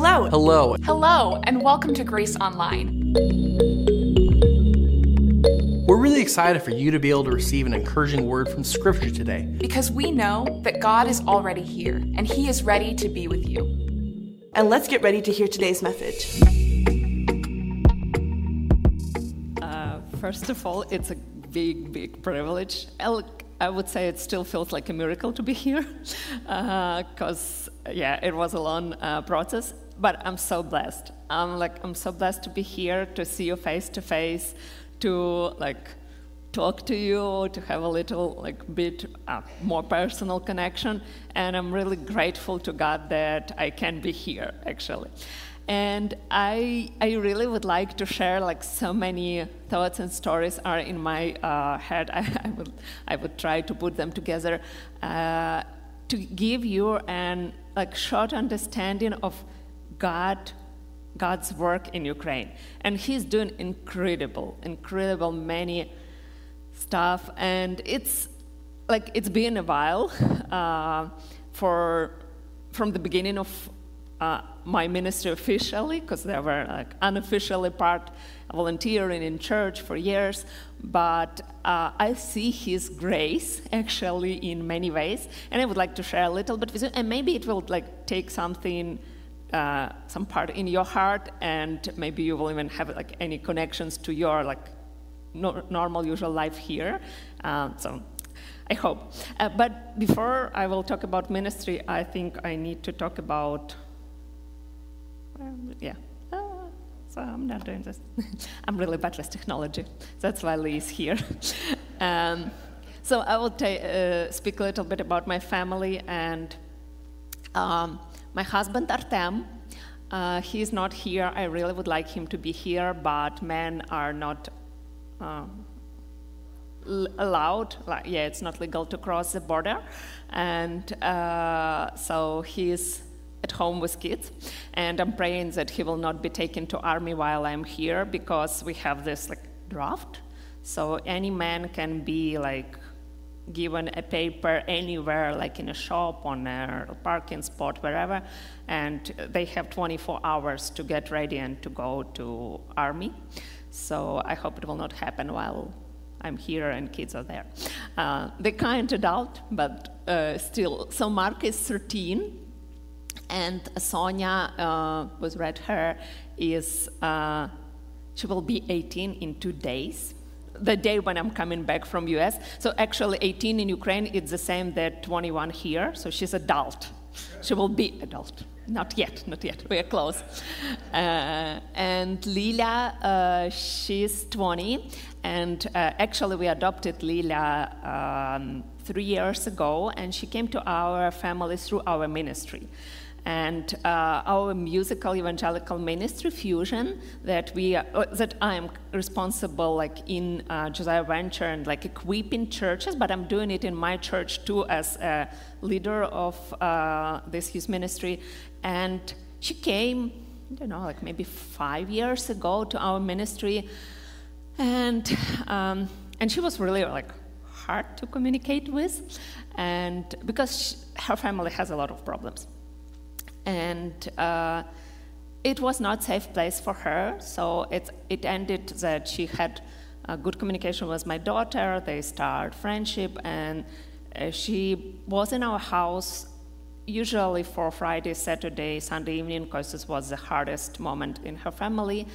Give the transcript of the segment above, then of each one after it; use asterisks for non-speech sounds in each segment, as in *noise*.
Hello. Hello. Hello, and welcome to Grace Online. We're really excited for you to be able to receive an encouraging word from Scripture today. Because we know that God is already here, and He is ready to be with you. And let's get ready to hear today's message. Uh, first of all, it's a big, big privilege. I would say it still feels like a miracle to be here, because *laughs* uh, yeah, it was a long uh, process. But I'm so blessed. I'm like I'm so blessed to be here, to see you face to face, to like talk to you, to have a little like bit uh, more personal connection. And I'm really grateful to God that I can be here actually. And I, I really would like to share like so many thoughts and stories are in my uh, head. *laughs* I, I, would, I would try to put them together uh, to give you an like short understanding of God, God's work in Ukraine. And He's doing incredible, incredible many stuff. And it's like it's been a while uh, for from the beginning of uh, my ministry officially, because they were like unofficially part volunteering in church for years. But uh, I see His grace actually in many ways, and I would like to share a little bit with you. And maybe it will like take something, uh, some part in your heart, and maybe you will even have like any connections to your like no- normal, usual life here. Uh, so I hope. Uh, but before I will talk about ministry, I think I need to talk about um, yeah. Uh, so I'm not doing this. *laughs* I'm really bad with technology. That's why Lee is here. *laughs* um, so I will uh, speak a little bit about my family and um, my husband Artem. Uh, he's not here. I really would like him to be here, but men are not uh, allowed. Like, yeah, it's not legal to cross the border, and uh, so he's at home with kids and i'm praying that he will not be taken to army while i'm here because we have this like draft so any man can be like given a paper anywhere like in a shop on a parking spot wherever and they have 24 hours to get ready and to go to army. So i hope it will not happen while i'm here and kids are there. Uh, the kind adult but uh, still so mark is 13 and Sonia uh, was red hair is uh, she will be 18 in two days the day when i'm coming back from us so actually 18 in ukraine it's the same that 21 here. So she's adult. She will be adult. Not yet not yet. We are close. Uh, and lila uh, she's 20 and uh, actually we adopted lila um, three years ago and she came to our family through our ministry and uh, our musical evangelical ministry fusion that we uh, that I'm responsible like in uh, Josiah Venture and like equipping churches, but I'm doing it in my church too as a leader of uh, this youth ministry. And she came, I don't know, like maybe five years ago to our ministry, and um, and she was really like hard to communicate with, and because she, her family has a lot of problems and uh, it was not safe place for her. So it it ended that she had good communication with my daughter. They start friendship, and uh, she was in our house usually for Friday, Saturday, Sunday evening because this was the hardest moment in her family,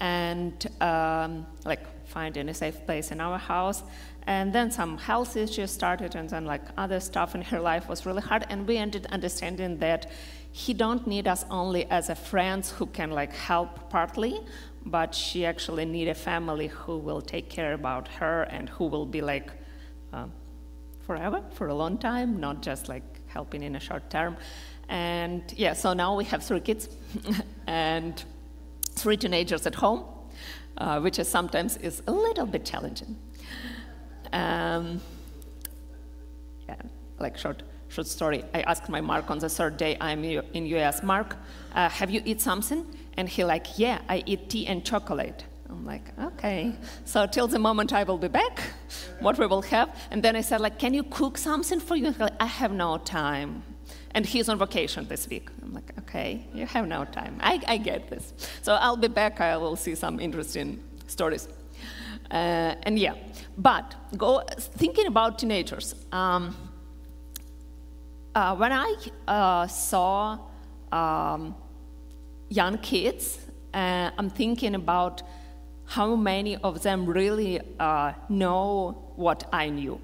and um, like finding a safe place in our house. And then some health issues started, and then like other stuff in her life was really hard. And we ended understanding that he don't need us only as a friends who can like help partly but she actually need a family who will take care about her and who will be like uh, forever for a long time not just like helping in a short term. And yeah so now we have three kids *laughs* and three teenagers at home uh, which is sometimes is a little bit challenging. Um, yeah like short short story. I asked my Mark on the third day I'm in US, Mark, uh, have you eat something? And he like, yeah, I eat tea and chocolate. I'm like, okay. So till the moment I will be back, what we will have. And then I said like, can you cook something for you? Like, I have no time. and he's on vacation this week. I'm like, okay, you have no time. I, I get this. So I'll be back. I will see some interesting stories. Uh, and yeah, but go thinking about teenagers. Um, uh, when I uh, saw um, young kids, uh, I'm thinking about how many of them really uh, know what I knew.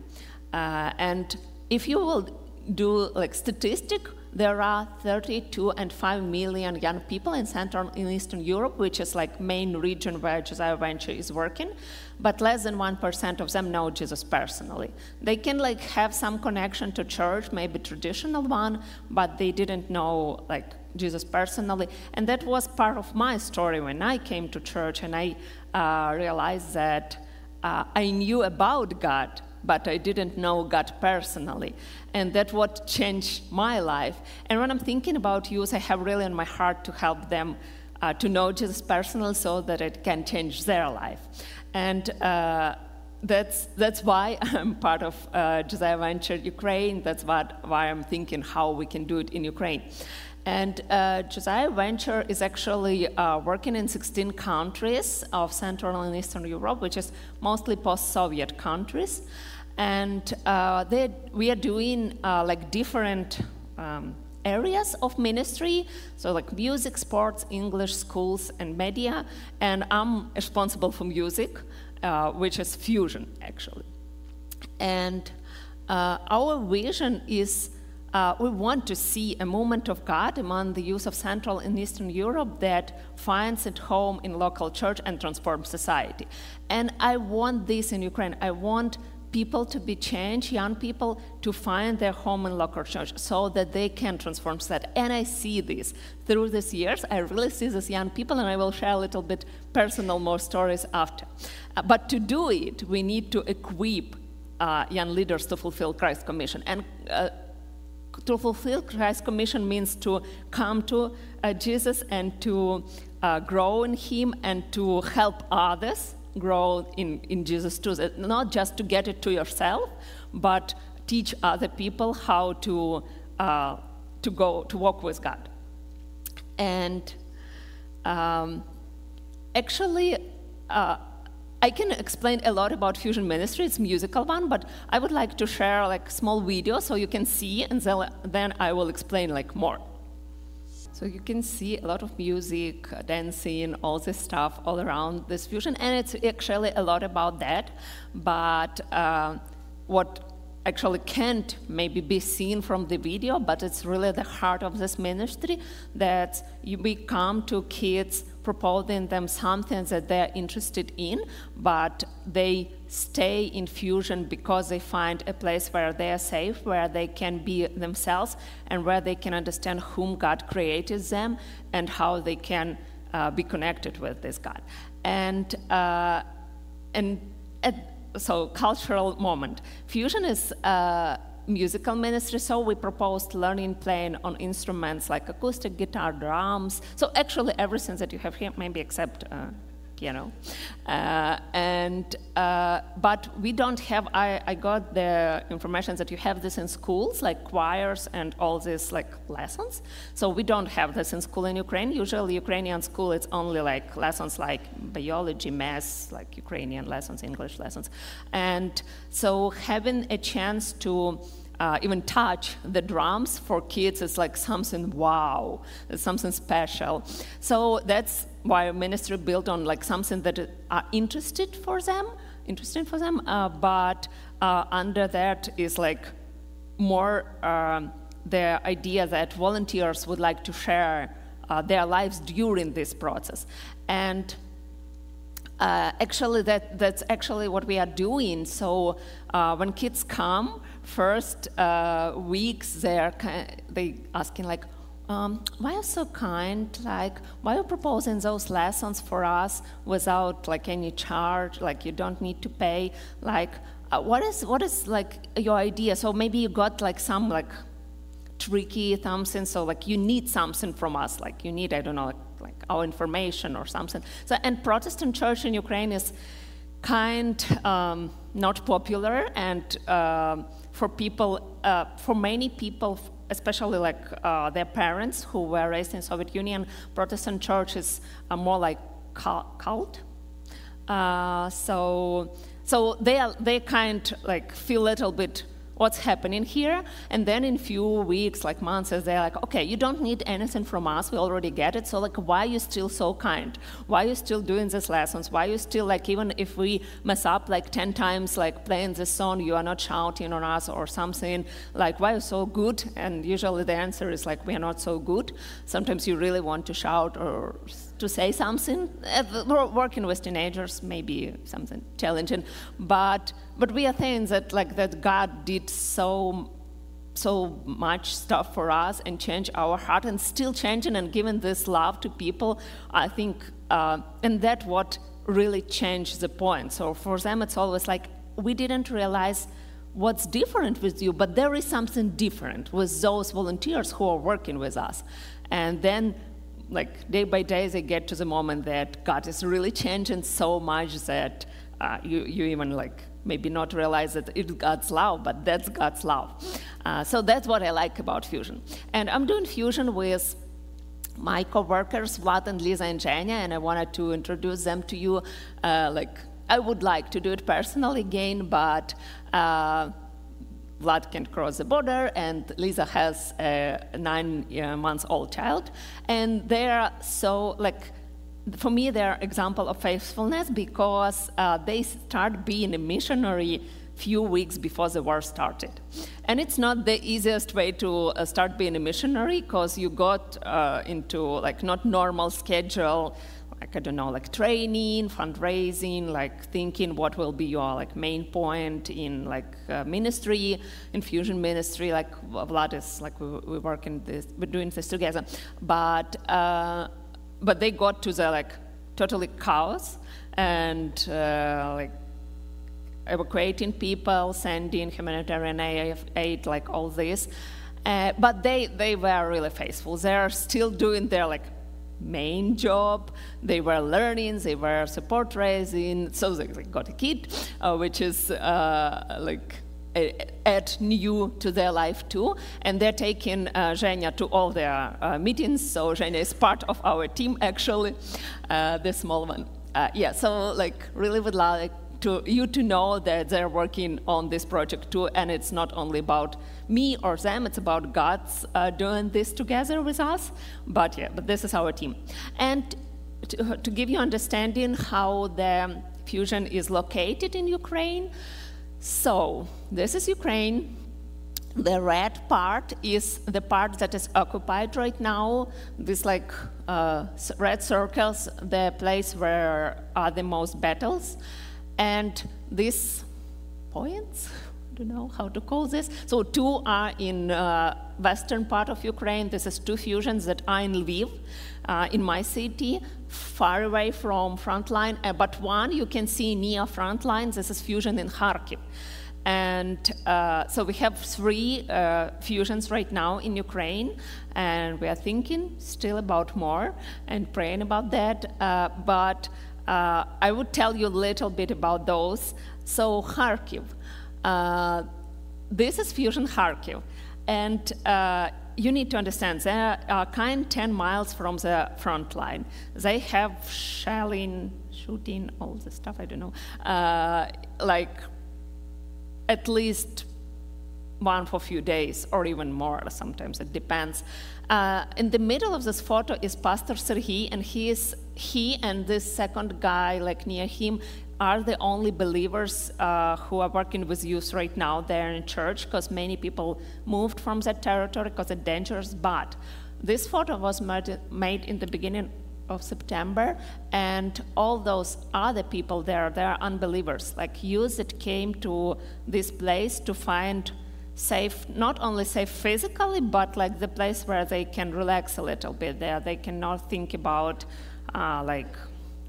Uh, and if you will do like statistic, there are 32 and 5 million young people in Central and Eastern Europe, which is like main region where Josiah Venture is working, but less than 1% of them know Jesus personally. They can like have some connection to church, maybe traditional one, but they didn't know like Jesus personally. And that was part of my story when I came to church and I uh, realized that uh, I knew about God, but I didn't know God personally. And that what changed my life. And when I'm thinking about youth, I have really in my heart to help them uh, to know Jesus personally so that it can change their life. And uh, that's, that's why *laughs* I'm part of uh, Josiah Venture Ukraine. That's what, why I'm thinking how we can do it in Ukraine. And uh, Josiah Venture is actually uh, working in 16 countries of Central and Eastern Europe, which is mostly post-Soviet countries and uh, we are doing uh, like different um, areas of ministry so like music sports english schools and media and i'm responsible for music uh, which is fusion actually and uh, our vision is uh, we want to see a movement of God among the youth of Central and Eastern Europe that finds its home in local church and transforms society. And I want this in Ukraine. I want people to be changed, young people to find their home in local church so that they can transform society. And I see this through these years. I really see these young people, and I will share a little bit personal more stories after. Uh, but to do it, we need to equip uh, young leaders to fulfill Christ's commission. And uh, to fulfill Christ's commission means to come to uh, Jesus and to uh, grow in Him and to help others grow in, in Jesus too. Not just to get it to yourself, but teach other people how to, uh, to go to walk with God. And um, actually, uh, I can explain a lot about Fusion Ministry. It's musical one, but I would like to share like small video so you can see, and then I will explain like more. So you can see a lot of music, uh, dancing, all this stuff all around this fusion, and it's actually a lot about that. But uh, what actually can't maybe be seen from the video, but it's really the heart of this ministry that we come to kids proposing them something that they're interested in, but they stay in fusion because they find a place where they are safe, where they can be themselves, and where they can understand whom God created them and how they can uh, be connected with this God. And uh, and at, so cultural moment. Fusion is. Uh, musical ministry, so we proposed learning playing on instruments like acoustic guitar, drums. So actually everything that you have here, maybe except uh, know. Uh, and uh, but we don't have. I, I got the information that you have this in schools, like choirs and all these like lessons. So we don't have this in school in Ukraine. Usually, Ukrainian school it's only like lessons like biology, math, like Ukrainian lessons, English lessons, and so having a chance to uh, even touch the drums for kids is like something wow, it's something special. So that's why ministry built on like something that are interested for them, interesting for them, uh, but uh, under that is like more um, the idea that volunteers would like to share uh, their lives during this process. And uh, actually, that, that's actually what we are doing. So uh, when kids come, first uh, weeks they're they asking like, um, why are so kind? Like, why are you proposing those lessons for us without like any charge? Like, you don't need to pay. Like, uh, what is what is like your idea? So maybe you got like some like tricky something. So like you need something from us. Like you need I don't know like, like our information or something. So and Protestant church in Ukraine is kind um, not popular and. Uh, for people, uh, for many people, especially like uh, their parents who were raised in Soviet Union, Protestant church is uh, more like cult. Uh, so, so they are, they kind like feel a little bit what's happening here. And then in few weeks, like months, as they're like, okay, you don't need anything from us. We already get it. So like, why are you still so kind? Why are you still doing these lessons? Why are you still like, even if we mess up like 10 times, like playing this song, you are not shouting on us or something. Like, why are you so good? And usually the answer is like, we are not so good. Sometimes you really want to shout or to say something. Uh, working with teenagers may be something challenging, but but we are saying that like that God did so so much stuff for us and change our heart and still changing and giving this love to people. I think, uh, and that what really changed the point. So for them, it's always like we didn't realize what's different with you, but there is something different with those volunteers who are working with us. And then like day by day they get to the moment that God is really changing so much that uh, you, you even like maybe not realize that it's God's love, but that's God's love. Uh, so that's what I like about Fusion. And I'm doing Fusion with my co-workers, Vlad and Lisa and Zhenya, and I wanted to introduce them to you. Uh, like I would like to do it personally again, but Vlad can cross the border, and Lisa has a nine uh, child. And they're so, like, for me, they're example of faithfulness because uh, they start being a missionary few weeks before the war started. And it's not the easiest way to uh, start being a missionary because you got uh, into like not normal schedule like I don't know, like training, fundraising, like thinking what will be your like main point in like uh, ministry, infusion ministry. Like Vlad is like we, we work in this, we're doing this together, but uh, but they got to the like totally chaos and uh, like evacuating people, sending humanitarian aid, like all this. Uh, but they, they were really faithful. They're still doing their like main job. They were learning, they were support raising, so they, got a kid, uh, which is uh, like add new to their life too. And they're taking uh, Zhenya to all their uh, meetings, so Zhenya is part of our team actually, uh, the small one. Uh, yeah, so like really would like to you to know that they're working on this project too, and it's not only about me or them, it's about God's uh, doing this together with us. But yeah, but this is our team. And to, to give you understanding how the fusion is located in Ukraine, so this is Ukraine. The red part is the part that is occupied right now. These like uh, red circles, the place where are the most battles. And these points, *laughs* I don't know how to call this. So two are in uh, western part of Ukraine. This is two fusions that are in Lviv, uh, in my city, far away from front line. Uh, but one you can see near front line. This is fusion in Kharkiv. And uh, so we have three uh, fusions right now in Ukraine, and we are thinking still about more and praying about that. Uh, but uh, I would tell you a little bit about those. So, Kharkiv. Uh, this is Fusion Kharkiv. And uh, you need to understand, they are kind 10 miles from the front line. They have shelling, shooting, all the stuff, I don't know, uh, like at least one for a few days or even more sometimes it depends uh, in the middle of this photo is pastor serhi and he is he and this second guy like near him are the only believers uh, who are working with youth right now there in church because many people moved from that territory because it's dangerous but this photo was made in the beginning of September, and all those other people there, they are unbelievers, like youth that came to this place to find safe, not only safe physically, but like the place where they can relax a little bit there. They cannot think about uh, like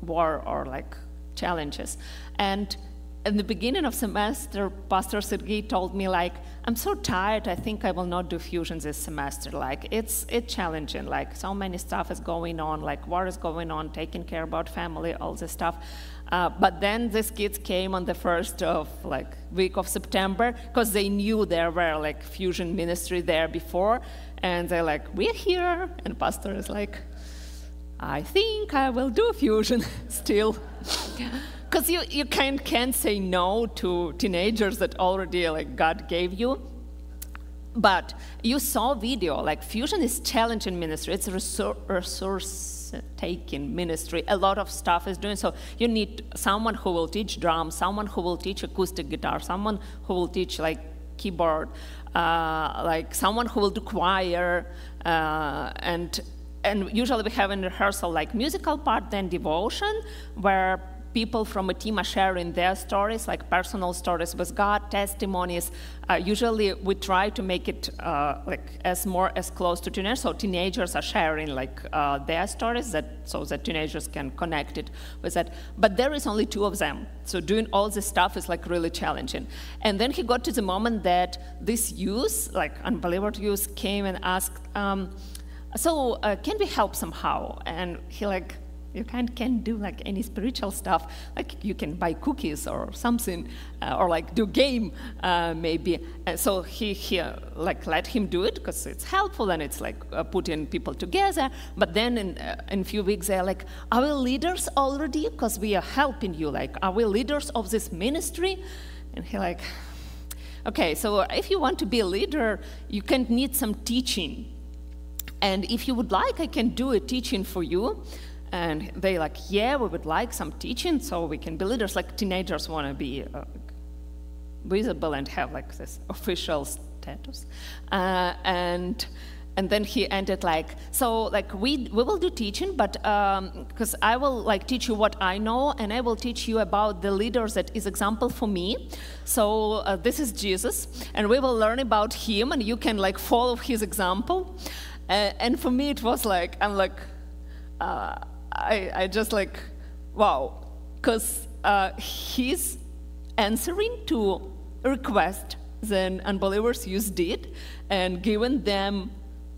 war or like challenges. And in the beginning of semester, Pastor Sergei told me like, I'm so tired. I think I will not do fusion this semester. Like, it's it's challenging. Like, so many stuff is going on. Like, war is going on, taking care about family, all this stuff. Uh, but then these kids came on the first of like week of September because they knew there were like fusion ministry there before, and they're like, "We're here," and pastor is like, "I think I will do fusion *laughs* still." *laughs* because you, you can, can't say no to teenagers that already like God gave you. But you saw video, like fusion is challenging ministry. It's a resource taking ministry. A lot of stuff is doing so. You need someone who will teach drums, someone who will teach acoustic guitar, someone who will teach like keyboard, uh, like someone who will do choir, uh, and and usually we have in rehearsal like musical part, then devotion, where people from a team are sharing their stories, like personal stories with God, testimonies. Uh, usually, we try to make it uh, like as more as close to teenagers. So teenagers are sharing like uh, their stories, that so that teenagers can connect it with that. But there is only two of them, so doing all this stuff is like really challenging. And then he got to the moment that this youth, like unbelievable youth, came and asked. Um, so uh, can we help somehow? And he like you can't, can't do like any spiritual stuff. Like you can buy cookies or something, uh, or like do game uh, maybe. And so he, he uh, like let him do it because it's helpful and it's like uh, putting people together. But then in, uh, in a few weeks they're like, are we leaders already? Because we are helping you. Like, are we leaders of this ministry? And he like, okay, so if you want to be a leader, you can need some teaching. And if you would like, I can do a teaching for you. And they like, yeah, we would like some teaching so we can be leaders. Like teenagers want to be uh, visible and have like this *laughs* official status. Uh, and and then he ended like, so like we we will do teaching, but because um, I will like teach you what I know, and I will teach you about the leaders that is example for me. So uh, this is Jesus, and we will learn about him, and you can like follow his example. Uh, and for me, it was like I'm like. Uh, I, I just like, wow, because uh, he's answering to a request that unbelievers used did and given them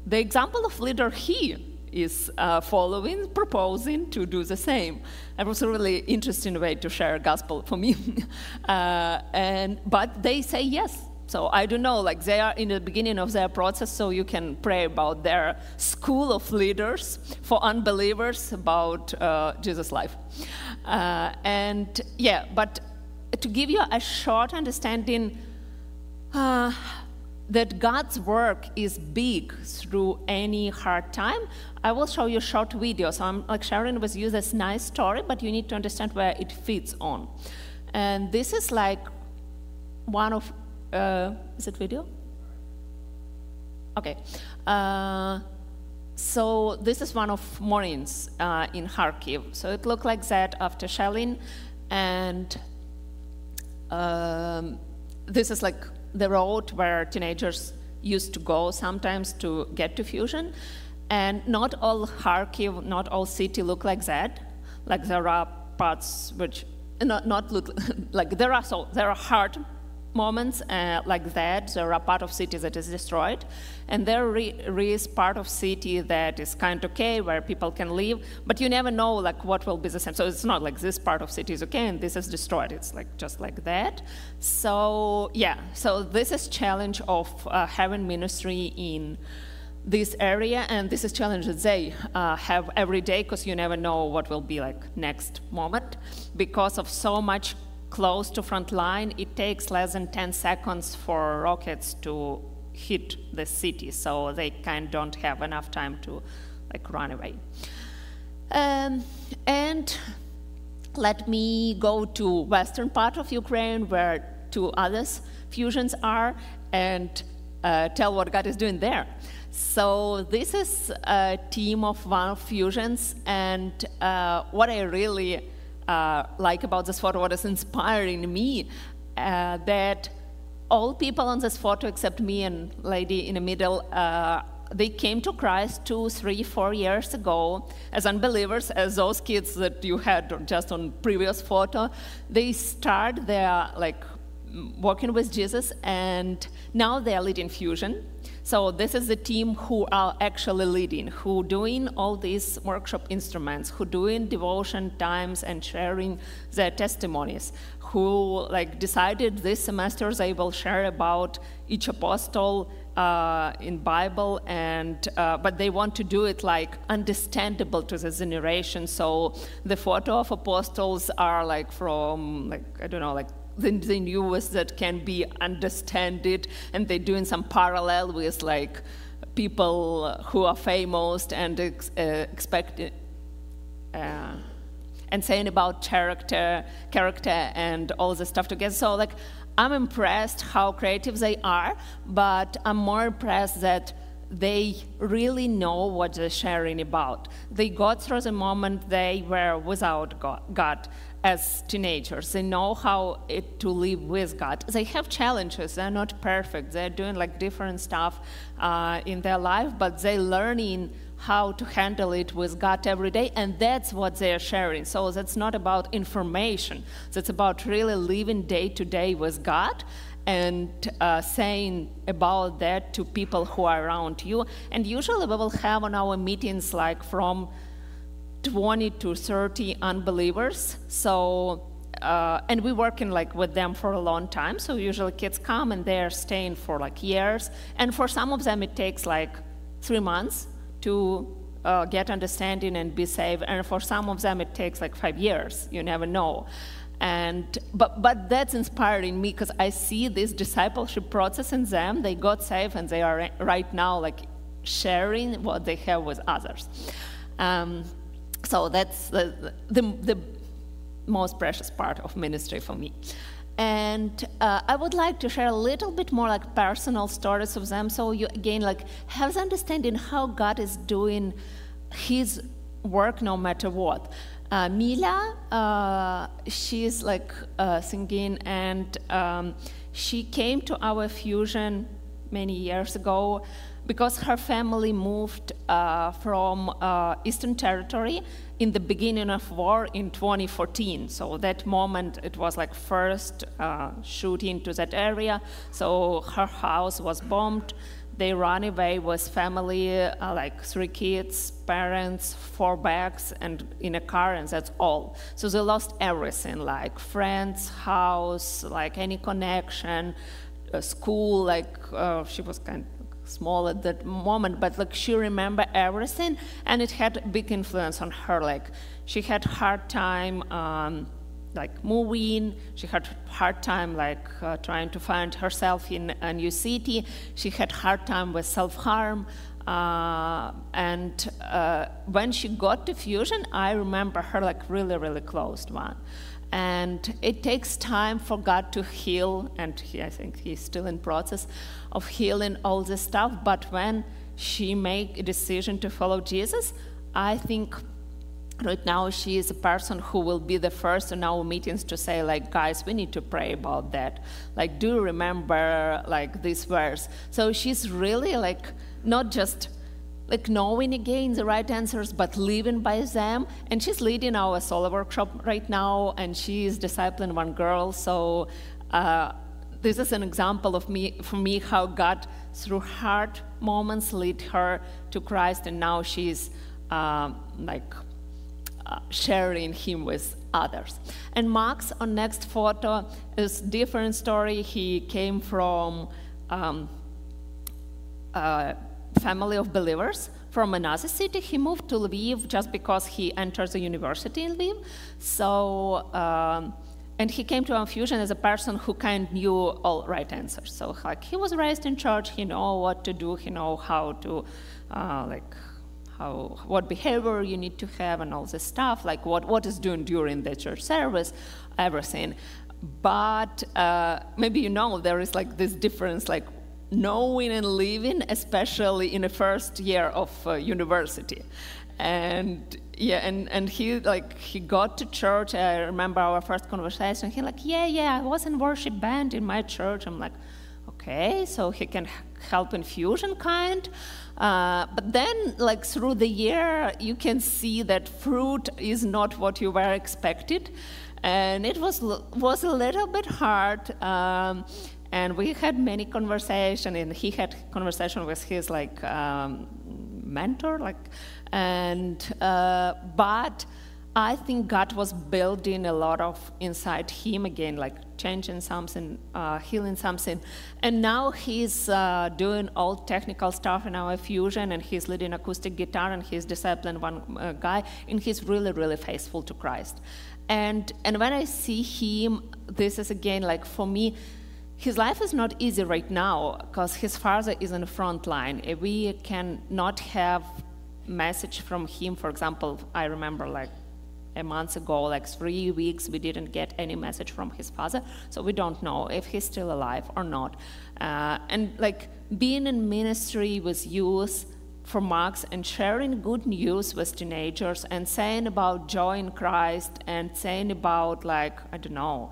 the example of leader he is uh, following, proposing to do the same. It was a really interesting way to share gospel for me. *laughs* uh, and, but they say yes, so I don't know, like they are in the beginning of their process, so you can pray about their school of leaders for unbelievers about uh, Jesus' life. Uh, and yeah, but to give you a short understanding uh, that God's work is big through any hard time, I will show you a short video. So I'm like sharing with you this nice story, but you need to understand where it fits on. And this is like one of uh, is it video? Okay. Uh, so this is one of mornings uh, in Kharkiv. So it looked like that after shelling, and um, this is like the road where teenagers used to go sometimes to get to fusion. And not all Kharkiv, not all city look like that. Like there are parts which not not look *laughs* like there are so there are hard moments uh, like that. There are part of city that is destroyed, and there is part of city that is kind of okay where people can live, but you never know like what will be the same. So it's not like this part of city is okay and this is destroyed. It's like just like that. So yeah, so this is challenge of uh, having ministry in this area and this is challenge that they uh, have every day because you never know what will be like next moment because of so much close to front line, it takes less than 10 seconds for rockets to hit the city, so they kind don't have enough time to like run away. Um, and let me go to western part of Ukraine where two others fusions are and uh, tell what God is doing there. So this is a team of one fusions, and uh, what I really uh, like about this photo, what is inspiring me, uh, that all people on this photo except me and lady in the middle, uh, they came to Christ two, three, four years ago as unbelievers, as those kids that you had just on previous photo. They start their like working with Jesus, and now they are leading Fusion. So this is the team who are actually leading, who doing all these workshop instruments, who doing devotion times and sharing their testimonies, who like decided this semester they will share about each apostle uh, in Bible, and uh, but they want to do it like understandable to the generation. So the photo of apostles are like from like I don't know like the, the newest that can be understood, and they're doing some parallel with like people who are famous and ex, uh, expect. Uh, and saying about character, character, and all the stuff together. So, like, I'm impressed how creative they are, but I'm more impressed that they really know what they're sharing about. They got through the moment they were without God as teenagers. They know how it to live with God. They have challenges. They're not perfect. They're doing like different stuff uh, in their life, but they're learning how to handle it with God every day, and that's what they're sharing. So that's not about information, that's about really living day to day with God and uh, saying about that to people who are around you. And usually we will have on our meetings like from 20 to 30 unbelievers. So uh, and we're working like with them for a long time. So usually kids come and they're staying for like years, and for some of them it takes like three months to uh, get understanding and be saved. And for some of them, it takes like five years. You never know. And but but that's inspiring me because I see this discipleship process in them. They got saved and they are right now like sharing what they have with others. Um, so that's the, the, the most precious part of ministry for me. And uh, I would like to share a little bit more like personal stories of them. So you again like have the understanding how God is doing His work no matter what. Uh, Mila, uh, she's like uh, singing, and um, she came to our fusion many years ago because her family moved uh, from uh, Eastern Territory in the beginning of war in 2014. So that moment, it was like first uh, shooting to that area. So her house was bombed. They run away with family, uh, like three kids, parents, four bags, and in a car, and that's all. So they lost everything, like friends, house, like any connection, uh, school. Like uh, she was kind of small at that moment, but like she remembered everything, and it had a big influence on her. Like she had hard time. Um, like moving, she had hard time like uh, trying to find herself in a new city. She had hard time with self-harm, uh, and uh, when she got to Fusion, I remember her like really, really closed one. And it takes time for God to heal, and he, I think He's still in process of healing all this stuff. But when she made a decision to follow Jesus, I think right now she is a person who will be the first in our meetings to say like guys we need to pray about that. Like do remember like this verse? So she's really like not just like knowing again the right answers but living by them. And she's leading our solo workshop right now and she's discipling one girl. So uh, this is an example of me for me how god through hard moments lead her to christ. And now she's uh, like sharing him with others and max on next photo is different story he came from um, uh, family of believers from another city. He moved to Lviv just because he entered the university in Lviv. So, um, and he came to Infusion as a person who kind of knew all right answers. So, like, he was raised in church. He know what to do. He know how to, uh, like, how what behavior you need to have and all this stuff. Like, what what is doing during the church service, everything. But uh, maybe you know there is like this difference, like knowing and living, especially in the first year of uh, university. And yeah, and, and he like he got to church. I remember our first conversation. He like, yeah, yeah, I was in worship band in my church. I'm like, okay, so he can help in fusion kind. Uh, but then, like through the year, you can see that fruit is not what you were expected, and it was was a little bit hard. Um, and we had many conversation, and he had conversation with his like um, mentor, like, and uh, but I think God was building a lot of inside him again, like changing something, uh, healing something. And now he's uh, doing all technical stuff in our fusion, and he's leading acoustic guitar, and he's disciplined one uh, guy, and he's really, really faithful to Christ. And and when I see him, this is again like for me. His life is not easy right now because his father is in the front line. We cannot have message from him. For example, I remember like a month ago, like three weeks, we didn't get any message from his father, so we don't know if he's still alive or not. Uh, and like being in ministry with youth for Max and sharing good news with teenagers and saying about joy in Christ and saying about like I don't know,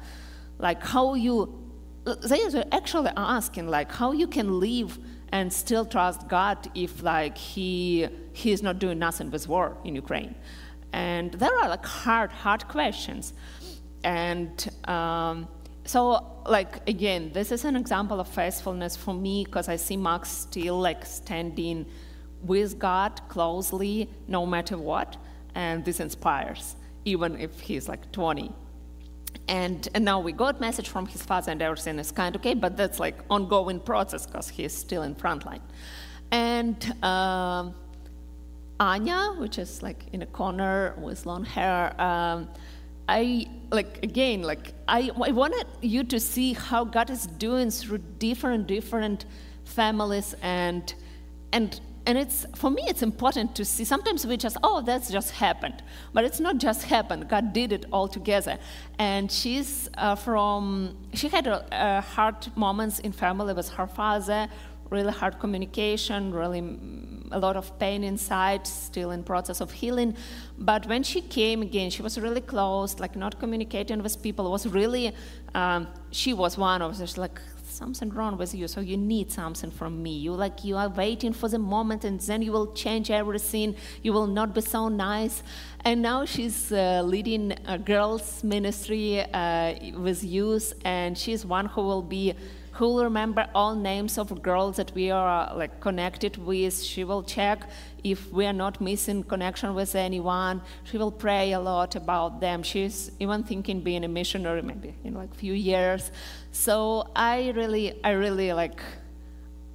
like how you they are actually asking like how you can live and still trust God if like he he's not doing nothing with war in Ukraine. And there are like hard, hard questions. And um, so, like, again, this is an example of faithfulness for me because I see Max still like standing with God closely no matter what. And this inspires, even if he's like 20. And, and now we got message from his father and everything is kind of okay, but that's like ongoing process because he's still in frontline. And um, Anya, which is like in a corner with long hair. Um, I like again, like I, I wanted you to see how God is doing through different different families and and and it's for me it's important to see sometimes we just oh that's just happened but it's not just happened god did it all together and she's uh, from she had a, hard moments in family with her father really hard communication, really a lot of pain inside, still in process of healing. But when she came again, she was really close, like not communicating with people. Was really, um, she was one of those like something wrong with you, so you need something from me. You like you are waiting for the moment, and then you will change everything. You will not be so nice. And now she's uh, leading a girls' ministry uh, with youth, and she's one who will be who will remember all names of girls that we are uh, like connected with. She will check if we are not missing connection with anyone. She will pray a lot about them. She's even thinking being a missionary maybe in like few years. So I really, I really like.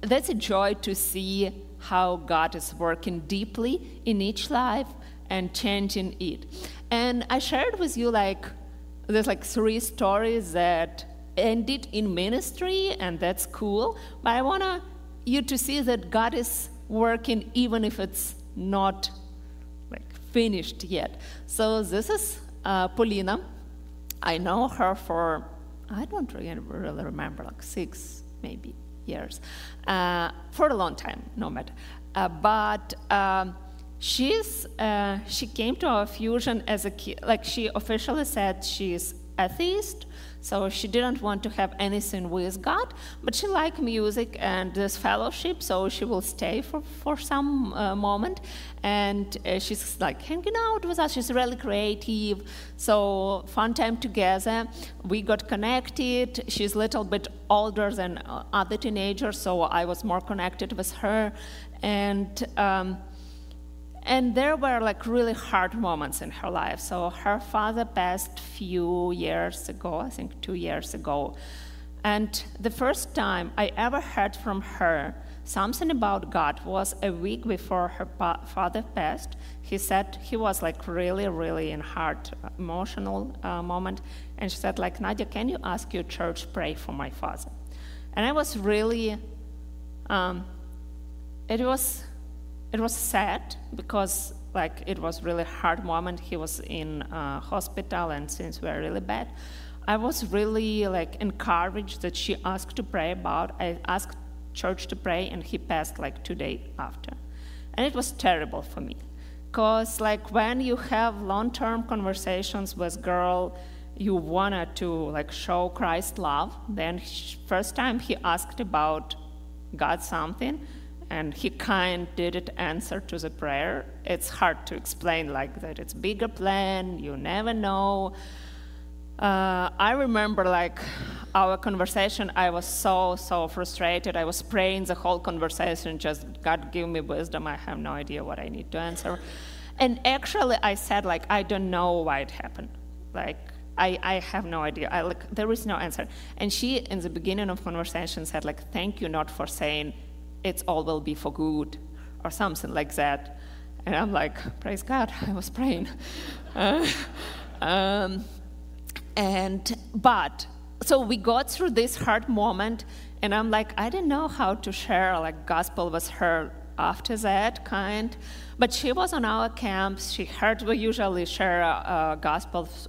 That's a joy to see how God is working deeply in each life and changing it. And I shared with you like there's like three stories that ended in ministry, and that's cool. But I want you to see that God is working even if it's not like finished yet. So this is uh, Paulina. I know her for I don't really, really remember like six maybe years uh, for a long time, no matter. Uh, but um, she's uh, she came to our fusion as a kid. Like she officially said she's atheist so she didn't want to have anything with God, but she liked music and this fellowship, so she will stay for, for some uh, moment. And uh, she's like hanging out with us. She's really creative. So fun time together. We got connected. She's a little bit older than uh, other teenagers, so I was more connected with her. And um, and there were like really hard moments in her life. So her father passed few years ago, I think two years ago. And the first time I ever heard from her something about God was a week before her father passed. He said he was like really, really in hard emotional uh, moment. And she said like, Nadiya, can you ask your church pray for my father? And I was really, um, it was it was sad because like it was really hard moment. He was in uh, hospital and things were really bad. I was really like encouraged that she asked to pray about i asked church to pray and he passed like two days after. And it was terrible for me because like when you have long-term conversations with girl you wanted to like show christ love then first time he asked about god something and he kind didn't answer to the prayer. It's hard to explain like that. It's bigger plan. You never know. Uh, I remember like our conversation. I was so so frustrated. I was praying the whole conversation. Just God give me wisdom. I have no idea what I need to answer. And actually, I said like I don't know why it happened. Like I, I have no idea. I, like, there is no answer. And she, in the beginning of conversation, said like, "Thank you not for saying it's all will be for good," or something like that. And I'm like, "Praise God! *laughs* I was praying." *laughs* Uh, um, and but so we got through this hard moment, and I'm like, I didn't know how to share like gospel with her after that kind. But she was on our camps. She heard we usually share uh, gospels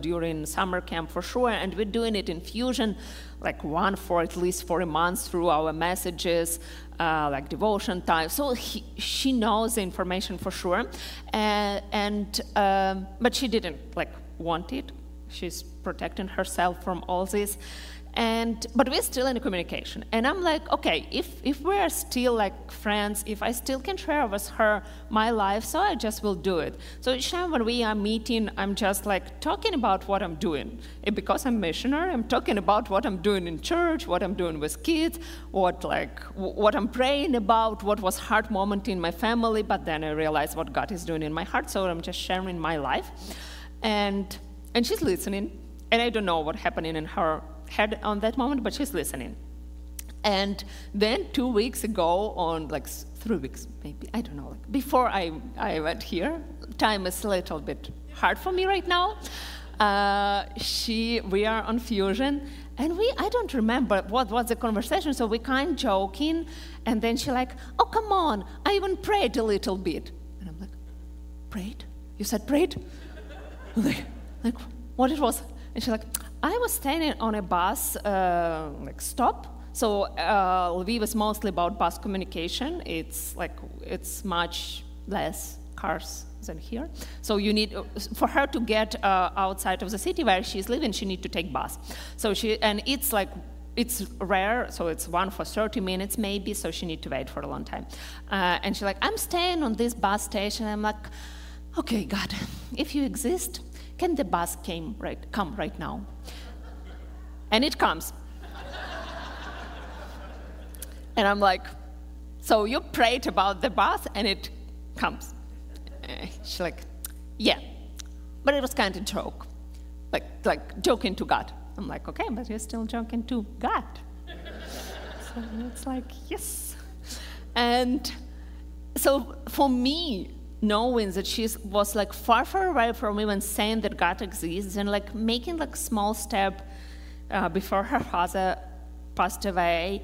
during summer camp for sure, and we're doing it in fusion, like one for at least for a month through our messages, uh, like devotion time. So he, she knows the information for sure, and, and um, but she didn't like want it. She's protecting herself from all this and but we're still in communication. And i'm like okay if if we're still like friends if i still can share with her my life so i just will do it. So each time when we are meeting i'm just like talking about what i'm doing. And because i'm missionary i'm talking about what i'm doing in church what i'm doing with kids what like what i'm praying about what was hard moment in my family. But then i realized what god is doing in my heart so i'm just sharing my life. And and she's listening. And i don't know what happening in her head on that moment, but she's listening. And then two weeks ago, on like three weeks maybe, I don't know, like before I, I went here, time is a little bit hard for me right now. Uh, she, we are on Fusion, and we, I don't remember what was the conversation, so we kind of joking, and then she like, oh, come on, I even prayed a little bit. And I'm like, prayed? You said prayed? *laughs* like, like, what it was? And she's like, I was standing on a bus uh, like stop. So uh, Lviv is mostly about bus communication. It's like it's much less cars than here. So you need for her to get uh, outside of the city where she's living, she need to take bus. So she and it's like it's rare, so it's one for 30 minutes maybe, so she need to wait for a long time. Uh, and she's like, I'm staying on this bus station. I'm like, okay, God, if you exist, can the bus came right, come right now? And it comes. and I'm like, so you prayed about the bus and it comes. And she's like, yeah. But it was kind of joke, like, like joking to God. I'm like, okay, but you're still joking to God. so it's like, yes. And so for me, knowing that she was like far, far away from even saying that God exists and like making like small step uh, before her father passed away.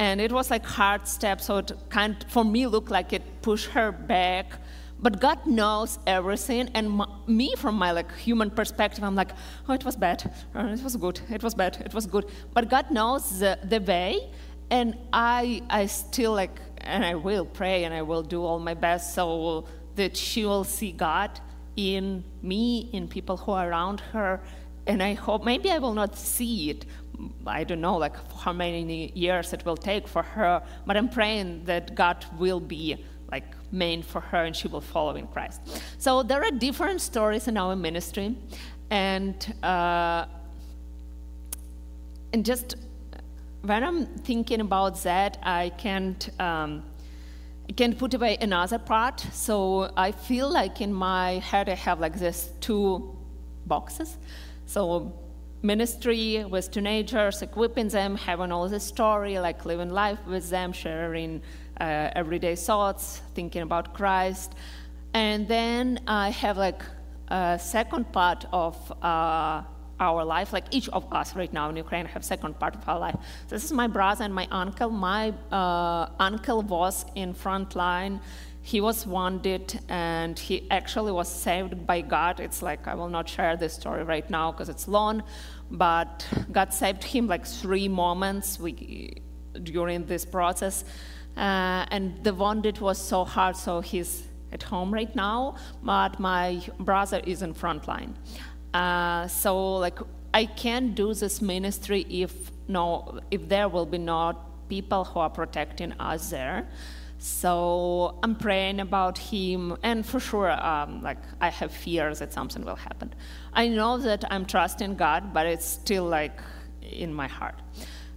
And it was like hard step, so it kind for me looked like it pushed her back. But God knows everything, and me, from my like human perspective, I'm like, oh, it was bad, oh, it was good, it was bad, it was good. But God knows the, the way, and I, I still like, and I will pray, and I will do all my best so that she will see God in me, in people who are around her, and I hope maybe I will not see it. I don't know, like how many years it will take for her, but I'm praying that God will be like main for her and she will follow in Christ. So there are different stories in our ministry, and uh, and just when I'm thinking about that, I can't. Um, can put away another part. So I feel like in my head I have like this two boxes. So ministry with teenagers, equipping them, having all the story, like living life with them, sharing uh, everyday thoughts, thinking about Christ. And then I have like a second part of uh, our life, like each of us right now in Ukraine have second part of our life. So this is my brother and my uncle. My uh, uncle was in front line he was wounded and he actually was saved by God. It's like, I will not share this story right now because it's long, but God saved him like three moments we, during this process. Uh, and the wounded was so hard, so he's at home right now, but my brother is in front line. Uh, so like I can't do this ministry if no if there will be not people who are protecting us there. So I'm praying about him, and for sure, um, like I have fears that something will happen. I know that I'm trusting God, but it's still like in my heart.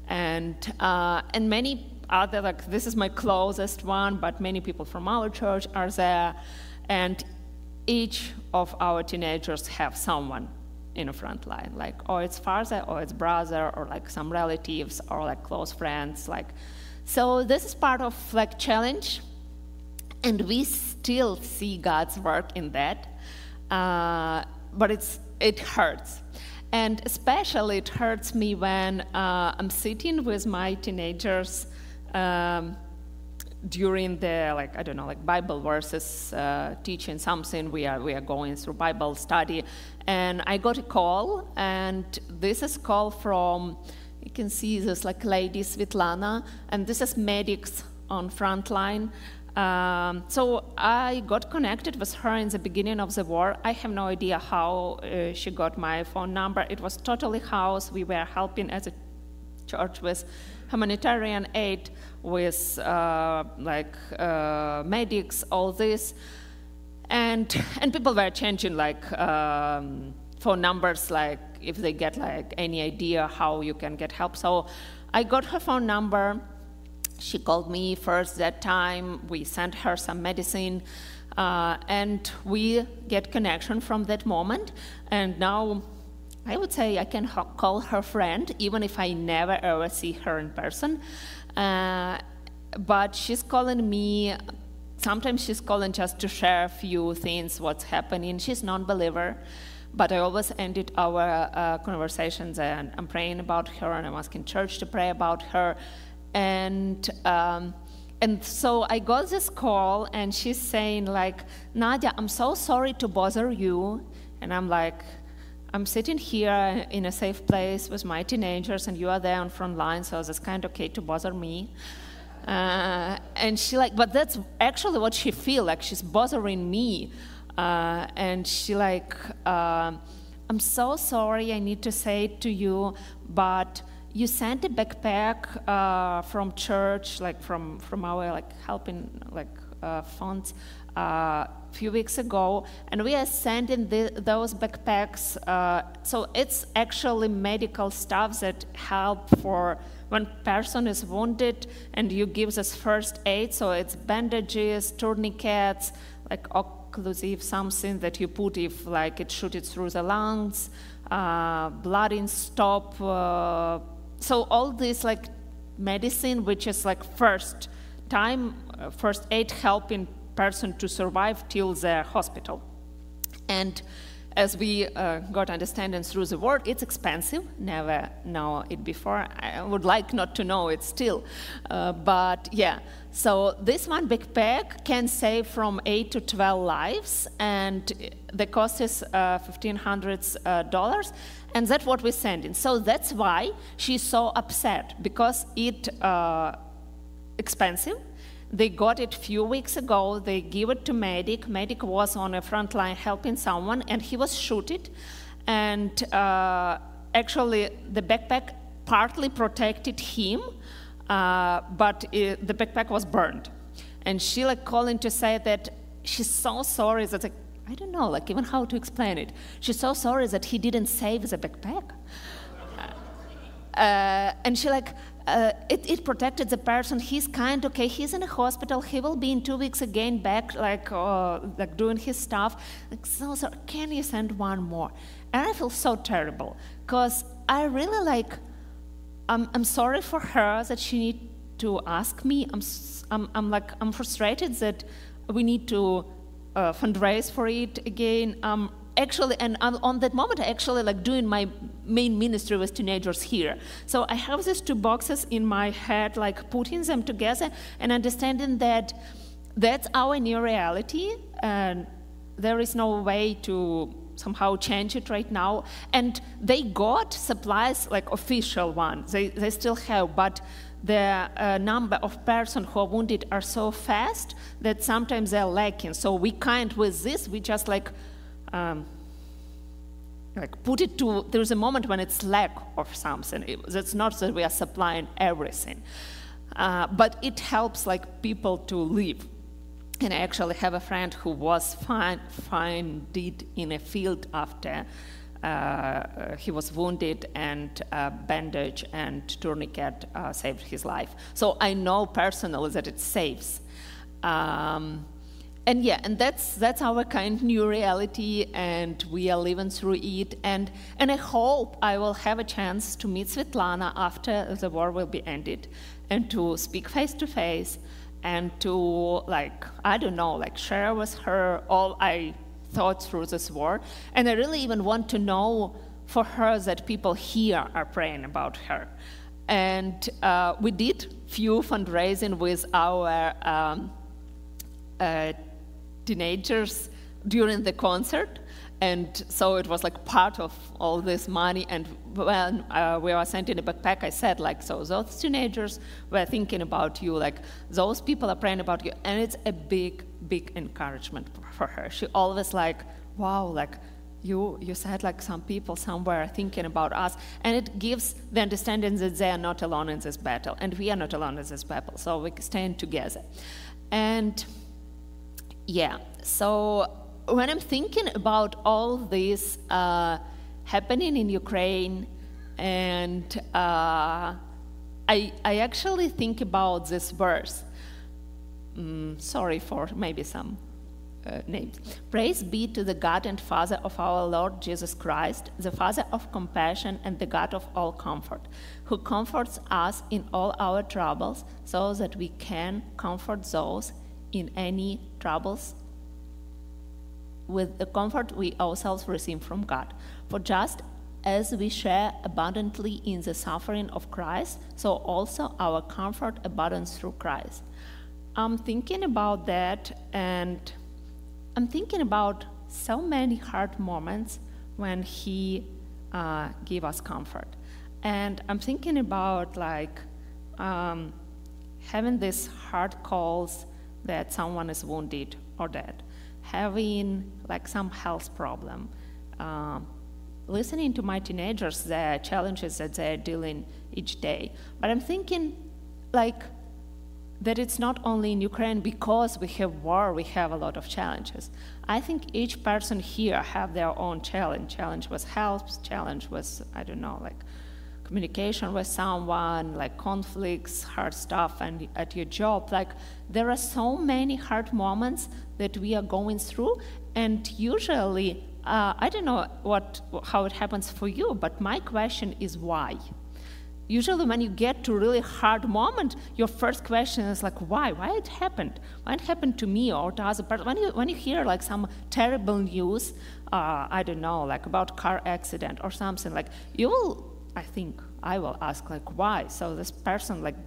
And uh, and many other like this is my closest one, but many people from our church are there, and each of our teenagers have someone in the front line, like or it's father, or it's brother, or like some relatives, or like close friends, like. So this is part of like challenge, and we still see God's work in that, uh, but it's it hurts. And especially it hurts me when uh, I'm sitting with my teenagers um, during the like I don't know like Bible verses uh, teaching something. We are we are going through Bible study, and I got a call, and this is call from you can see this like lady Svetlana, and this is medics on front line. Um, so I got connected with her in the beginning of the war. I have no idea how uh, she got my phone number. It was totally house. We were helping as a church with humanitarian aid, with uh, like uh, medics, all this, and and people were changing like um, phone numbers, like if they get like any idea how you can get help. So I got her phone number she called me first that time. We sent her some medicine. Uh, and we get connection from that moment. And now I would say I can call her friend, even if I never ever see her in person. Uh, but she's calling me. Sometimes she's calling just to share a few things, what's happening. She's non-believer, but I always ended our uh, conversations and I'm praying about her and I'm asking church to pray about her and um, and so I got this call, and she's saying like, Nadiya, I'm so sorry to bother you, and I'm like, I'm sitting here in a safe place with my teenagers, and you are there on front line, so it's kind of okay to bother me. Uh, and she like, but that's actually what she feel like. She's bothering me, uh, and she like, uh, I'm so sorry. I need to say it to you, but you sent a backpack uh, from church, like from from our like helping like uh, funds. Few weeks ago, and we are sending the, those backpacks. Uh, so it's actually medical stuff that help for when person is wounded, and you give us first aid. So it's bandages, tourniquets, like occlusive something that you put if like it shoot it through the lungs, uh, blood in stop uh, so all this like medicine, which is like first time, uh, first aid helping person to survive till the hospital. And as we uh, got understanding through the word, it's expensive. Never know it before. I would like not to know it still. Uh, but yeah, so this one backpack can save from 8 to 12 lives, and the cost is uh, $1,500. Uh, and that's what we're sending. So that's why she's so upset, because it uh, expensive they got it a few weeks ago. They gave it to medic. Medic was on a front line helping someone, and he was shooted. And uh, actually, the backpack partly protected him, uh, but it, the backpack was burned. And she like calling to say that she's so sorry that like, I don't know, like even how to explain it. She's so sorry that he didn't save the backpack. Uh, and she like uh, it, it, protected the person. He's kind, okay, he's in a hospital. He will be in two weeks again back, like, uh, like doing his stuff. Like, so, so, can you send one more? And I feel so terrible because I really like, I'm, I'm sorry for her that she need to ask me. I'm, I'm, I'm like, I'm frustrated that we need to uh, fundraise for it again. Um, actually, and on that moment, actually like doing my main ministry with teenagers here. So I have these two boxes in my head, like putting them together and understanding that that's our new reality, and there is no way to somehow change it right now. And they got supplies, like official ones, they, they still have, but the uh, number of persons who are wounded are so fast that sometimes they're lacking. So we can't, with this, we just like um, like put it to there's a moment when it's lack of something it's not that we are supplying everything Uh, but it helps like people to live. And I actually have a friend who was find, found in a field after uh, he was wounded, and uh, bandage and tourniquet uh, saved his life. So I know personally that it saves. Um, and yeah, and that's that's our kind new reality, and we are living through it. And and I hope I will have a chance to meet Svetlana after the war will be ended, and to speak face to face, and to like I don't know, like share with her all I thought through this war. And I really even want to know for her that people here are praying about her. And uh, we did few fundraising with our um, uh, teenagers during the concert. And so it was like part of all this money. And when uh, we were sent in a backpack, I said, like, so those teenagers were thinking about you, like, those people are praying about you. And it's a big, big encouragement for her. She always, like, wow, like, you, you said like some people somewhere are thinking about us and it gives the understanding that they are not alone in this battle and we are not alone in this battle so we stand together and yeah so when I'm thinking about all this uh, happening in Ukraine, and uh, I, I actually think about this verse. Mm, sorry for maybe some uh, names. Praise be to the God and Father of our Lord Jesus Christ, the Father of compassion and the God of all comfort, who comforts us in all our troubles, so that we can comfort those in any troubles with the comfort we ourselves receive from God. For just as we share abundantly in the suffering of Christ, so also our comfort abundance through Christ. I'm thinking about that, and I'm thinking about so many hard moments when He uh, gave us comfort. And I'm thinking about like um, having these hard calls that someone is wounded or dead having like some health problem, uh, listening to my teenagers, the challenges that they're dealing each day. But I'm thinking like that it's not only in Ukraine because we have war, we have a lot of challenges. I think each person here have their own challenge. Challenge was health, challenge was, I don't know, like communication with someone, like conflicts, hard stuff, and at your job. Like there are so many hard moments that we are going through, and usually, uh, I don't know what how it happens for you, but my question is why. Usually, when you get to a really hard moment, your first question is like, why? Why it happened? Why it happened to me or to other person? When you when you hear like some terrible news, uh, I don't know, like about car accident or something, like you will I think I will ask like why. So this person like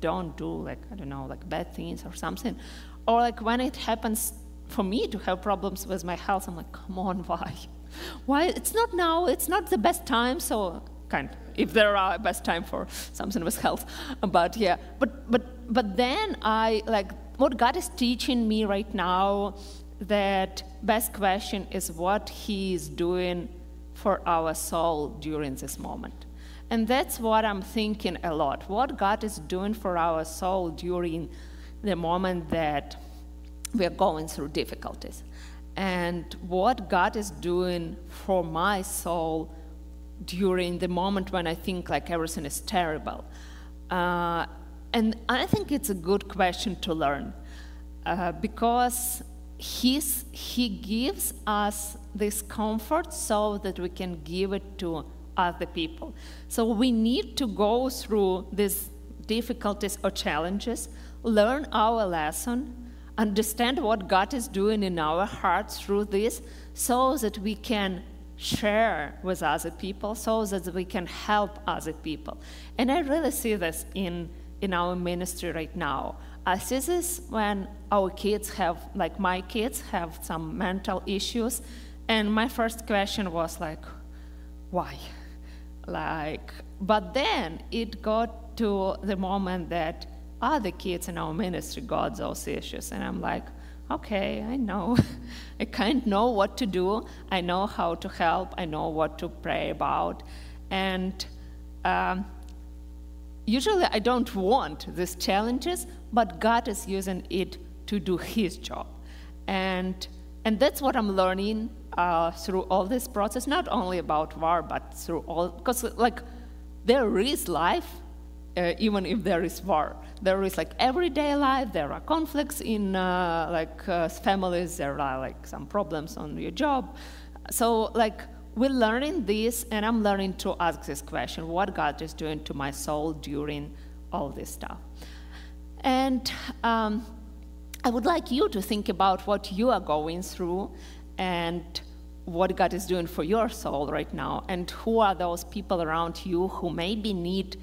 don't do like I don't know like bad things or something, or like when it happens for me to have problems with my health, I'm like come on *laughs* why, why? It's not now it's not the best time so kind of, if there are best time for something with health, but yeah but but but then I like what God is teaching me right now that best question is what He is doing for our soul during this moment. And that's what I'm thinking a lot. What God is doing for our soul during the moment that we are going through difficulties. And what God is doing for my soul during the moment when I think like everything is terrible. Uh, and I think it's a good question to learn uh, because he's, he gives us this comfort so that we can give it to other people. So we need to go through these difficulties or challenges, learn our lesson, understand what God is doing in our hearts through this, so that we can share with other people, so that we can help other people. And I really see this in, in our ministry right now. I see this when our kids have, like my kids, have some mental issues. And my first question was like, why? Like, but then it got to the moment that other kids in our ministry got those issues. And I'm like, okay, I know. *laughs* I kind of know what to do. I know how to help. I know what to pray about. And um, usually I don't want these challenges, but God is using it to do His job. And, and that's what I'm learning uh, through all this process, not only about war, but through all, because like there is life, uh, even if there is war. There is like everyday life, there are conflicts in uh, like uh, families, there are like some problems on your job. So like we're learning this, and I'm learning to ask this question what God is doing to my soul during all this stuff. And um, I would like you to think about what you are going through and what God is doing for your soul right now, and who are those people around you who maybe need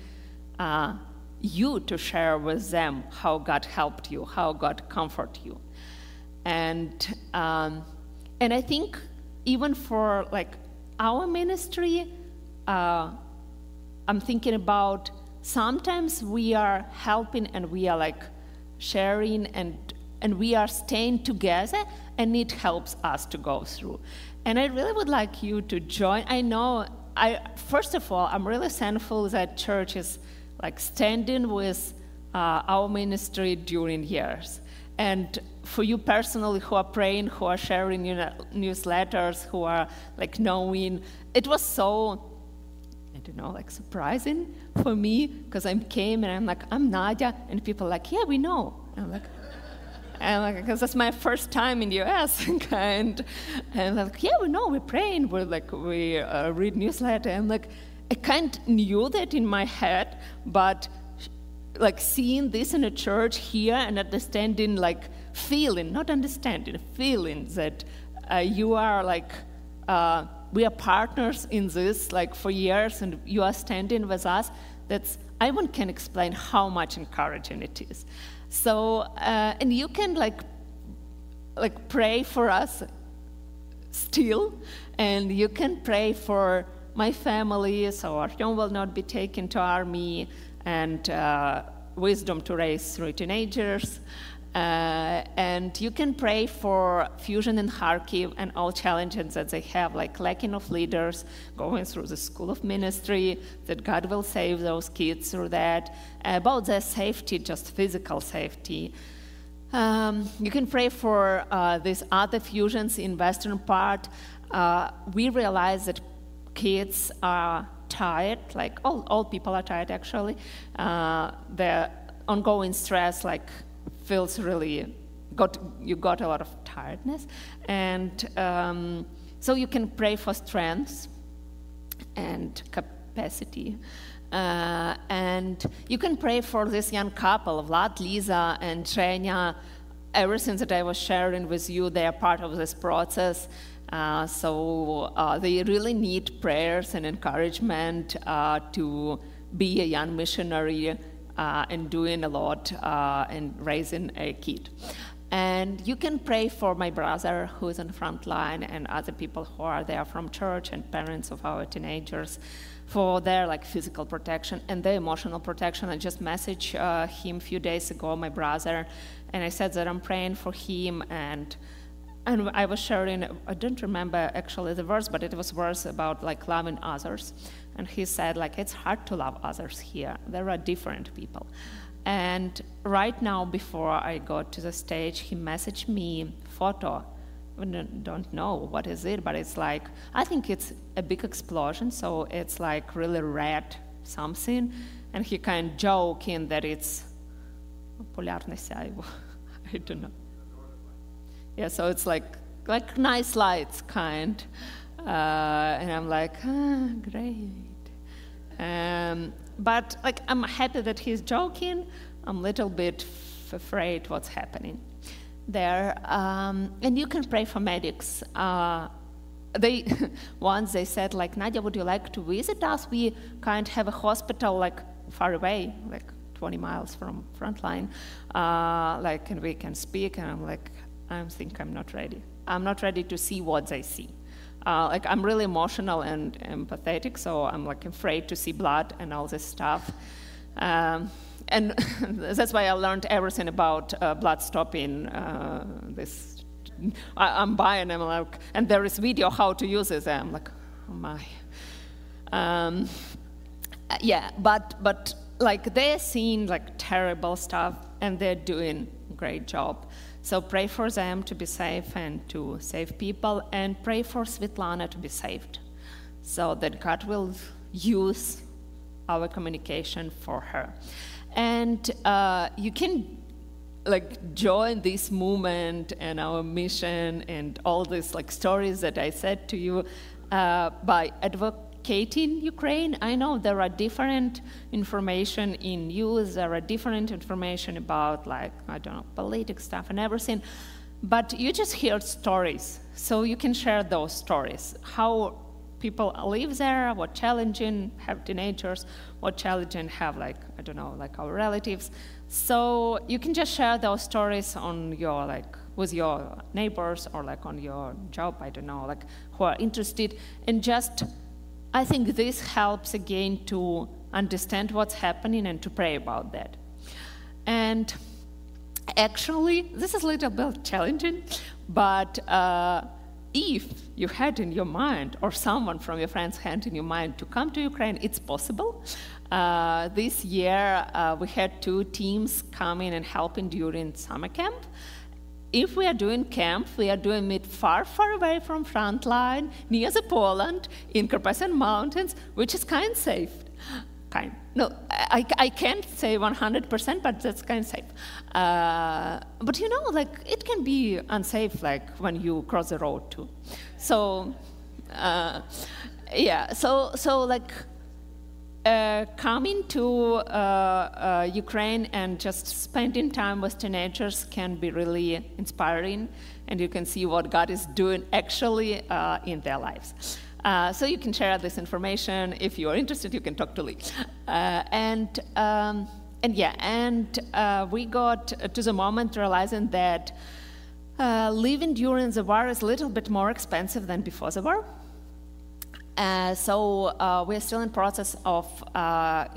uh, you to share with them how God helped you, how God comforted you. And, um, and I think even for like our ministry, uh, I'm thinking about sometimes we are helping and we are like sharing and and we are staying together and it helps us to go through and i really would like you to join i know i first of all i'm really thankful that church is like standing with uh, our ministry during years and for you personally who are praying who are sharing newsletters who are like knowing it was so I don't know, like surprising for me because I came and I'm like, I'm Nadiya, and people are like, yeah, we know. And I'm like, and like, because that's my first time in the U.S. *laughs* and and like, yeah, we know, we're praying, we're like, we uh, read newsletter, and like, I kind of knew that in my head, but like seeing this in a church here and understanding, like feeling, not understanding, feeling that uh, you are like. Uh, we are partners in this like for years and you are standing with us that's i one can explain how much encouraging it is so uh, and you can like like pray for us still and you can pray for my family so Artyom will not be taken to army and uh, wisdom to raise three teenagers uh, and you can pray for Fusion in Kharkiv and all challenges that they have, like lacking of leaders, going through the school of ministry, that God will save those kids through that, about their safety, just physical safety. Um, you can pray for uh, these other fusions in western part. Uh, we realize that kids are tired, like all, all people are tired actually. Uh, the ongoing stress, like feels really got you got a lot of tiredness, and um, so you can pray for strength and capacity. Uh, and you can pray for this young couple, Vlad, Lisa, and Trenya. Everything that I was sharing with you, they are part of this process. Uh, so uh, they really need prayers and encouragement uh, to be a young missionary uh, and doing a lot uh, and raising a kid. And you can pray for my brother who is on the front line and other people who are there from church and parents of our teenagers for their like physical protection and their emotional protection. I just messaged uh, him a few days ago, my brother, and I said that I'm praying for him and and I was sharing, I don't remember actually the verse, but it was verse about like loving others. And he said, like, it's hard to love others here. There are different people. And right now, before I go to the stage, he messaged me photo. I don't know what is it, but it's like I think it's a big explosion. So it's like really red something, and he kind of joking that it's полярное сяйво. *laughs* I don't know. Yeah, so it's like like nice lights kind, uh, and I'm like, ah, great. Um, but like I'm happy that he's joking. I'm a little bit f- afraid what's happening there. Um, and you can pray for medics. Uh, they *laughs* once they said like Nadiya, would you like to visit us? We can't have a hospital like far away, like 20 miles from frontline, uh, like and we can speak. And I'm like, I think I'm not ready. I'm not ready to see what they see. Uh, like I'm really emotional and empathetic, so I'm like afraid to see blood and all this stuff. Um, and *laughs* that's why I learned everything about uh, blood stopping. Uh, this I, am buying. I'm like, and there is video how to use it. I'm like, oh my. Um, yeah, but but like they're seeing like terrible stuff and they're doing great job. So pray for them to be safe and to save people, and pray for Svetlana to be saved, so that God will use our communication for her. And uh, you can like join this movement and our mission and all these like stories that I said to you uh, by advocating Ukraine. I know there are different information in news. There are different information about like I don't know political stuff and everything, but you just hear stories, so you can share those stories. How people live there, what challenging have teenagers, what challenging have like I don't know like our relatives. So you can just share those stories on your like with your neighbors or like on your job. I don't know like who are interested, and just I think this helps again to understand what's happening and to pray about that. And actually, this is a little bit challenging, but. Uh, if you had in your mind, or someone from your friends had in your mind to come to Ukraine, it's possible. Uh, this year, uh, we had two teams coming and helping during summer camp. If we are doing camp, we are doing it far, far away from frontline, near the Poland, in Carpathian Mountains, which is kind of safe. Kind. No, I, I can't say 100%, but that's kind of safe. Uh, but you know, like, it can be unsafe, like, when you cross the road, too. So, uh, yeah, so, so like, uh, coming to uh, uh, Ukraine and just spending time with teenagers can be really inspiring, and you can see what God is doing actually uh, in their lives. Uh, so you can share this information. If you are interested, you can talk to Lee. And, um, and yeah, and we got to the moment realizing that living during the war is a little bit more expensive than before the war. Uh, so uh, we're still in process of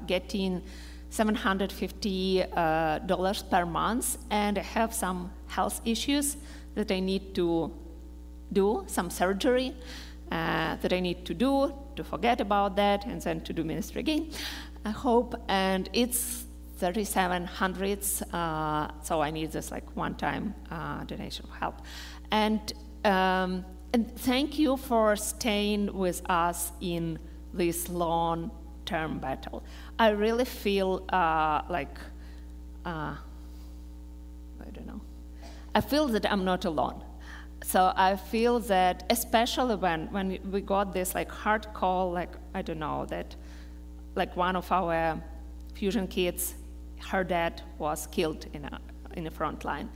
getting $750 per month and I have some health issues that I need to do, some surgery uh, that I need to do to forget about that and then to do ministry again, I hope. And it's 3700 uh, so I need this like one time uh, donation of help. And, um, and thank you for staying with us in this long term battle. I really feel uh, like, uh, I don't know, I feel that I'm not alone so I feel that especially when, when we got this like hard call, like I don't know, that like one of our fusion kids, her dad was killed in a in the front line.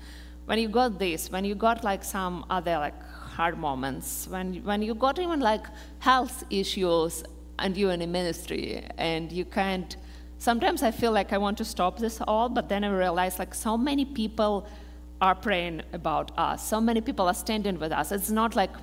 When you got this, when you got like some other like hard moments, when when you got even like health issues and you're in a ministry and you can't sometimes I feel like I want to stop this all, but then I realize like so many people are praying about us. So many people are standing with us. It's not like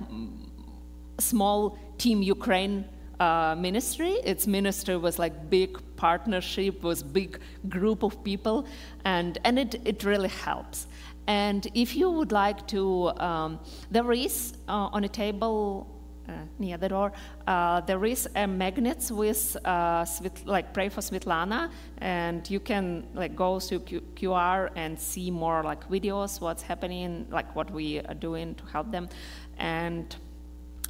small team Ukraine uh, ministry. Its ministry was like big partnership, was big group of people, and and it it really helps. And if you would like to, um, there is uh, on a table uh, near the door. Uh, there is a magnet with uh, like pray for Svetlana, and you can like go to Q- QR and see more like videos, what's happening, like what we are doing to help them, and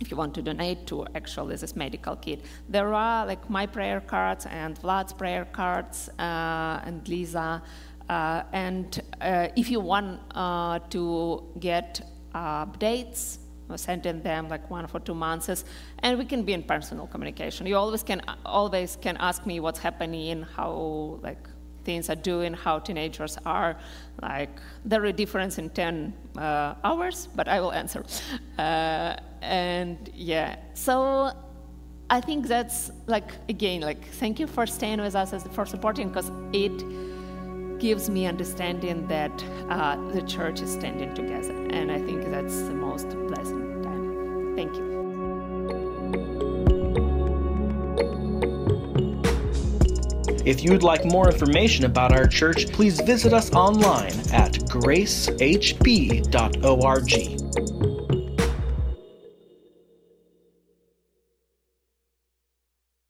if you want to donate to actually this medical kit. There are like my prayer cards and Vlad's prayer cards uh, and Lisa. Uh, and uh, if you want uh, to get updates sending them like one for two months, and we can be in personal communication. You always can always can ask me what's happening, how like things are doing, how teenagers are. Like there are a difference in ten uh, hours, but I will answer. Uh, and yeah, so I think that's like again like thank you for staying with us for supporting because it gives me understanding that uh, the church is standing together, and I think that's the most pleasant time. Thank you. If you'd like more information about our church, please visit us online at gracehb.org.